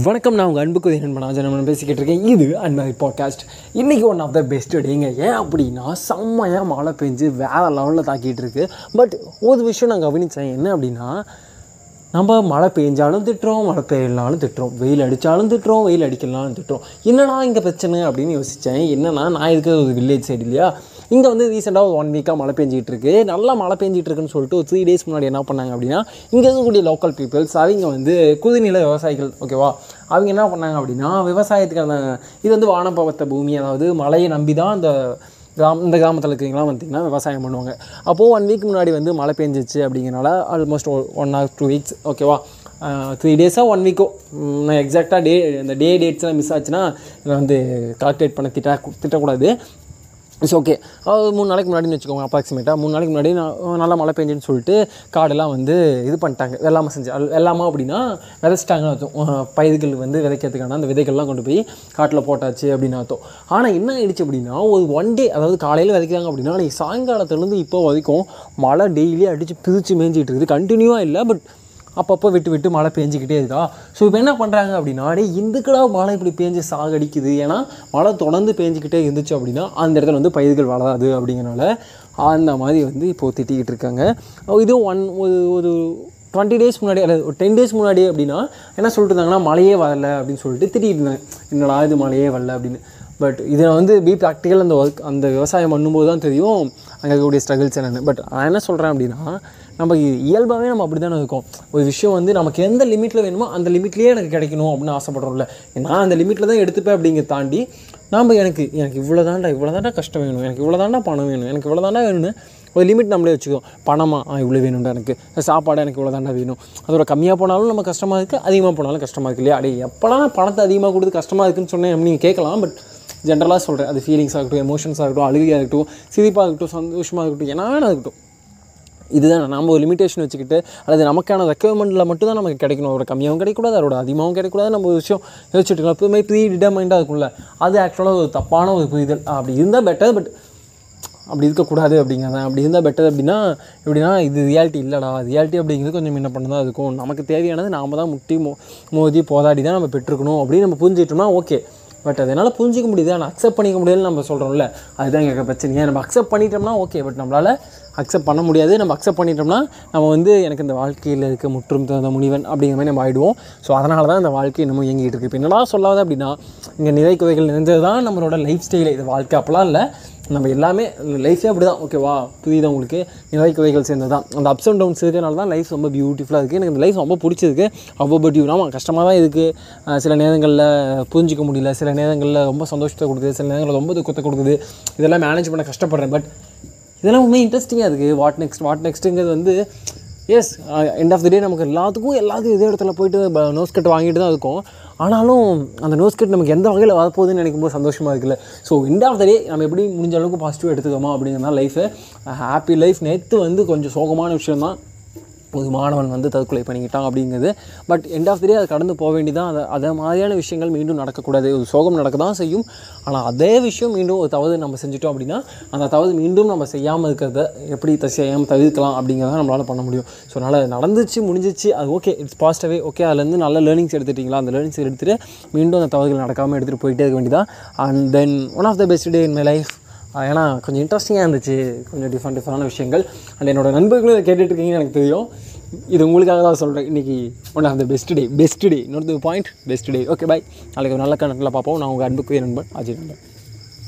வணக்கம் நான் உங்கள் அன்புக்கு என்ன பண்ணாஜன் பேசிக்கிட்டு இருக்கேன். இது அன்பை பாட்காஸ்ட் இன்றைக்கி ஒன் ஆஃப் த பெஸ்ட் டேங்க ஏன் அப்படின்னா செம்மையாக மழை பெஞ்சு வேறு லெவலில் தாக்கிட்டு இருக்கு. பட் ஒரு விஷயம் நான் கவனித்தேன் என்ன அப்படின்னா நம்ம மழை பெஞ்சாலும் திட்டுறோம் மழை பெய்யலனாலும் திட்டுறோம். வெயில் அடித்தாலும் திட்டுறோம் வெயில் அடிக்கலனாலும் திட்டுறோம். என்னடா இங்கே பிரச்சனை அப்படின்னு யோசித்தேன் என்னென்னா நான் இருக்கிற ஒரு வில்லேஜ் சைடு இல்லையா? இங்கே வந்து ரீசெண்டாக ஒரு ஒன் வீக்காக மழை பெஞ்சிட்டு இருக்கு நல்லா மழை பெஞ்சிட்டு இருக்குன்னு சொல்லிட்டு ஒரு த்ரீ டேஸ் முன்னாடி என்ன பண்ணாங்க அப்படின்னா இங்கே இருக்கக்கூடிய லோக்கல் பீப்புள்ஸ் அவங்க வந்து குதிநில விவசாயிகள் ஓகேவா அவங்க என்ன பண்ணாங்க அப்படின்னா விவசாயத்துக்கான இது வந்து வானப்பவத்த பூமி அதாவது மழையை நம்பி தான் அந்த கிராம இந்த கிராமத்தில் இருக்கிறவங்களாம் பார்த்திங்கன்னா விவசாயம் பண்ணுவாங்க. அப்போது ஒன் வீக் முன்னாடி வந்து மழை பெஞ்சிச்சு அப்படிங்கிறனால almost one or two weeks ஓகேவா த்ரீ டேஸாக ஒன் வீக்கோ நான் எக்ஸாக்டாக டே இந்த டே டேட்ஸ்லாம் மிஸ் ஆச்சுன்னா இதை வந்து கால்குலேட் பண்ண திட்ட திட்டக்கூடாது. இட்ஸ் ஓகே மூணு நாளைக்கு முன்னாடின்னு வச்சுக்கோங்க அப்ராக்சிமேட்டாக மூணு நாளைக்கு முன்னாடி நான் நல்லா மழை பெஞ்சுன்னு சொல்லிட்டு காடெல்லாம் வந்து இது பண்ணிட்டாங்க. வெள்ளாமை செஞ்சு அது வெள்ளாமா அப்படின்னா விதைச்சிட்டாங்கன்னு அர்த்தம். பயிர்கள் வந்து விதைக்கிறதுக்கான அந்த விதைகள்லாம் கொண்டு போய் காட்டில் போட்டாச்சு அப்படின்னு அர்த்தம். ஆனால் என்ன ஆயிடுச்சு அப்படின்னா ஒரு ஒன் டே அதாவது காலையில் விதைக்கிறாங்க அப்படின்னா அன்றைக்கி சாயங்காலத்துலேருந்து இப்போ வரைக்கும் மழை டெய்லி அடித்து பிரித்து மேய்ஞ்சிட்டு இருக்குது. கண்டினியூவாக இல்லை பட் அப்பப்போ விட்டு விட்டு மழை பெஞ்சிக்கிட்டே இருக்கா ஸோ இப்போ என்ன பண்ணுறாங்க அப்படின்னா டே இந்துக்கடா மழை இப்படி பேஞ்சு சாகடிக்குது. ஏன்னா மழை தொடர்ந்து பேஞ்சிக்கிட்டே இருந்துச்சு அப்படின்னா அந்த இடத்துல வந்து பயிர்கள் வளராது அப்படிங்கிறனால அந்த மாதிரி வந்து இப்போது திட்டிக்கிட்டு இருக்காங்க. இதுவும் ஒன் ஒரு ஒரு டுவெண்ட்டி டேஸ் முன்னாடி அல்லது ஒரு டென் டேஸ் முன்னாடி அப்படின்னா என்ன சொல்லிட்டு இருந்தாங்கன்னா மழையே வரல அப்படின்னு சொல்லிட்டு திட்டிகிட்டு இருந்தாங்க. என்னடா இது மழையே வரல அப்படின்னு. பட் இதை வந்து பி ப்ராக்டிக்கல் அந்த ஒர்க் அந்த விவசாயம் பண்ணும்போது தான் தெரியும் அங்கே இருக்கக்கூடிய ஸ்ட்ரகிள்ஸ் என்னென்னு. பட் நான் என்ன சொல்கிறேன் அப்படின்னா நம்ம இயல்பாகவே நம்ம அப்படி தானே இருக்கோம். ஒரு விஷயம் வந்து நமக்கு எந்த லிமிட்டில் வேணுமோ அந்த லிமிட்லேயே எனக்கு கிடைக்கணும் அப்படின்னு ஆசைப்படுறோம்ல. நான் அந்த லிமிட்டில் தான் எடுத்துப்பேன் அப்படிங்கிற தாண்டி நாம் எனக்கு எனக்கு இவ்வளோ தாண்டா இவ்வளோ தாண்டா கஷ்டம் வேணும் எனக்கு இவ்வளோ தாண்டா பணம் வேணும் எனக்கு இவ்வளோ தாண்டா வேணும்னு ஒரு லிமிட் நம்மளே வச்சுக்கோம் பணமாக ஆ இவ்வளோ வேணும்டா எனக்கு. சாப்பாடு எனக்கு இவ்வளோ தாண்டா வேணும். அதோட கம்மியாக போனாலும் நம்ம கஷ்டமாக இருக்குது அதிகமாக போனாலும் கஷ்டமாக இருக்கு இல்லையா? அடே எப்போலாம் பணத்தை அதிகமாக கொடுத்து கஷ்டமாக இருக்குதுன்னு சொன்னேன் நீங்கள் கேட்கலாம். பட் ஜென்ரலாக சொல்கிறேன் அது ஃபீலிங்ஸ் ஆகட்டும் எமோஷன்ஸ் ஆகட்டும் அழுகையாக இருக்கட்டும் சிரிப்பாக இருக்கட்டும் சந்தோஷமாக இருக்கட்டும் என்ன வேணா இருக்கட்டும். இதுதான் நம்ம ஒரு லிமிட்டேஷன் வச்சுக்கிட்டு அல்லது நமக்கான ரெக்குவயர்மெண்ட்டில் மட்டும் தான் நமக்கு கிடைக்கணும். ஒரு கம்மியாகவும் கிடைக்கக்கூடாது அதோட அதிகமாகவும் கிடைக்கக்கூடாது. நம்ம ஒரு விஷயம் யோசிச்சுட்டு இருக்கோம். எப்பவுமே ப்ரீ டிட்டர்மைண்டாக இருக்கும்ல. அது ஆக்சுவலாக ஒரு தப்பான ஒரு புரிதல். அப்படி இருந்தால் பெட்டர் பட் அப்படி இருக்கக்கூடாது அப்படிங்கிறத அப்படி இருந்தால் பெட்டர் அப்படின்னா எப்படின்னா இது ரியாலிட்டி இல்லைடா. ரியாலிட்டி அப்படிங்கிறது கொஞ்சம் என்ன பண்ண தான் இருக்கும். நமக்கு தேவையானது நாம தான் முட்டி மோ மோதி போதாடி தான் நம்ம பெற்றுக்கணும் அப்படின்னு நம்ம புரிஞ்சிட்டோம்னா ஓகே பட் அது என்னால் புரிஞ்சிக்க முடியுது. ஆனால் அக்செப்ட் பண்ணிக்க முடியலன்னு நம்ம சொல்கிறோம்ல அதுதான் எங்கள் பிரச்சனையே நம்ம அக்செப்ட் பண்ணிட்டோம்னா ஓகே பட் நம்மளால் அக்செப்ட் பண்ண முடியாது. நம்ம அக்செப்ட் பண்ணிட்டோம்னா நம்ம வந்து எனக்கு இந்த வாழ்க்கையில் இருக்க முற்றும் தகுந்த முனிவன் அப்படிங்கிற மாதிரி நம்ம ஆகிடுவோம் ஸோ அதனால தான் இந்த வாழ்க்கை நம்ம இயங்கிட்டு இருக்குது இப்போ என்னடா சொல்லாத அப்படின்னா இங்கே நிறை குறைகள் நிறைஞ்சது தான் நம்மளோட லைஃப் ஸ்டைல் இது வாழ்க்கை அப்போலாம் இல்லை. நம்ம எல்லாமே லைஃபே அப்படி தான் ஓகேவா புரியுது உங்களுக்கு? நிறை கதைகள் சேர்ந்தது தான் அந்த அப்ஸ் அண்ட் டவுன்ஸ் இருக்கிறனால தான் லைஃப் ரொம்ப பியூட்டிஃபுல்லாக இருக்குது எனக்கு இந்த லைஃப் ரொம்ப பிடிச்சிருக்கு. அவ்வளோ பியூட்டிஃபுல் ஆமாம் கஷ்டமாக தான் இருக்குது சில நேரங்களில் புரிஞ்சிக்க முடியல. சில நேரங்களில் ரொம்ப சந்தோஷத்தை கொடுக்குது. சில நேரங்களில் ரொம்ப துக்கத்தை கொடுக்குது. இதெல்லாம் மேனேஜ் பண்ண கஷ்டப்படுறேன். பட் இதெல்லாம் உண்மை இன்ட்ரெஸ்டிங்காக இருக்குது வாட் நெக்ஸ்ட் வாட் நெக்ஸ்ட்டுங்கிறது வந்து yes end of the day நமக்கு எல்லாத்துக்கும் எல்லாத்துக்கும் இதே இடத்துல போயிட்டு நோஸ் கட் வாங்கிட்டு தான் இருக்கும். ஆனாலும் அந்த நோஸ் கட் நமக்கு எந்த வகையில் வரப்போகுதுன்னு நினைக்கும் போது சந்தோஷமாக இருக்குல்ல. So end of the day நம்ம எப்படி முடிஞ்ச அளவுக்கு பாசிட்டிவாக எடுத்துக்கோமா அப்படிங்கிறதா லைஃபு ஹாப்பி uh, லைஃப் நேற்று வந்து கொஞ்சம் சோகமான விஷயம் தான் ஒரு மாணவன் வந்து தற்கொலை பண்ணிக்கிட்டான் அப்படிங்கிறது. But end of the day அது கடந்து போக வேண்டிதான். அதை அதே மாதிரியான விஷயங்கள் மீண்டும் நடக்கக்கூடாது. ஒரு சோகம் நடக்க தான் செய்யும். ஆனால் அதே விஷயம் மீண்டும் ஒரு தவறு நம்ம செஞ்சிட்டோம் அப்படின்னா அந்த தவறு மீண்டும் நம்ம செய்யாமல் இருக்கிறத எப்படி செய்யாமல் தவிர்க்கலாம் அப்படிங்கிறத நம்மளால் பண்ண முடியும். ஸோ அதனால் நடந்துச்சு முடிஞ்சிச்சு அது ஓகே இட்ஸ் பாஸ்டவே ஓகே அதுலேருந்து நல்ல லேர்னிங்ஸ் எடுத்துட்டிங்களா? அந்த லேர்னிங்ஸ் எடுத்துகிட்டு மீண்டும் அந்த தவறுகள் நடக்காமல் எடுத்துகிட்டு போயிட்டே இருக்க வேண்டியதான் and then one of the best day in my life ஏன்னா கொஞ்சம் இன்ட்ரெஸ்டிங்காக இருந்துச்சு. கொஞ்சம் டிஃப்ரெண்ட் டிஃப்ரெண்டான விஷயங்கள். அண்ட் என்னோட நண்பர்களும் இதை கேட்டுட்டு இருக்கீங்கன்னு எனக்கு தெரியும். இது உங்களுக்காக தான் சொல்கிறேன் இன்றைக்கி one of the best day best day இன்னொரு point best day okay bye நாளைக்கு ஒரு நல்ல கணக்கில் பார்ப்போம். நான் உங்கள் அன்புக்குரிய நண்பன் அஜய் நண்பன்.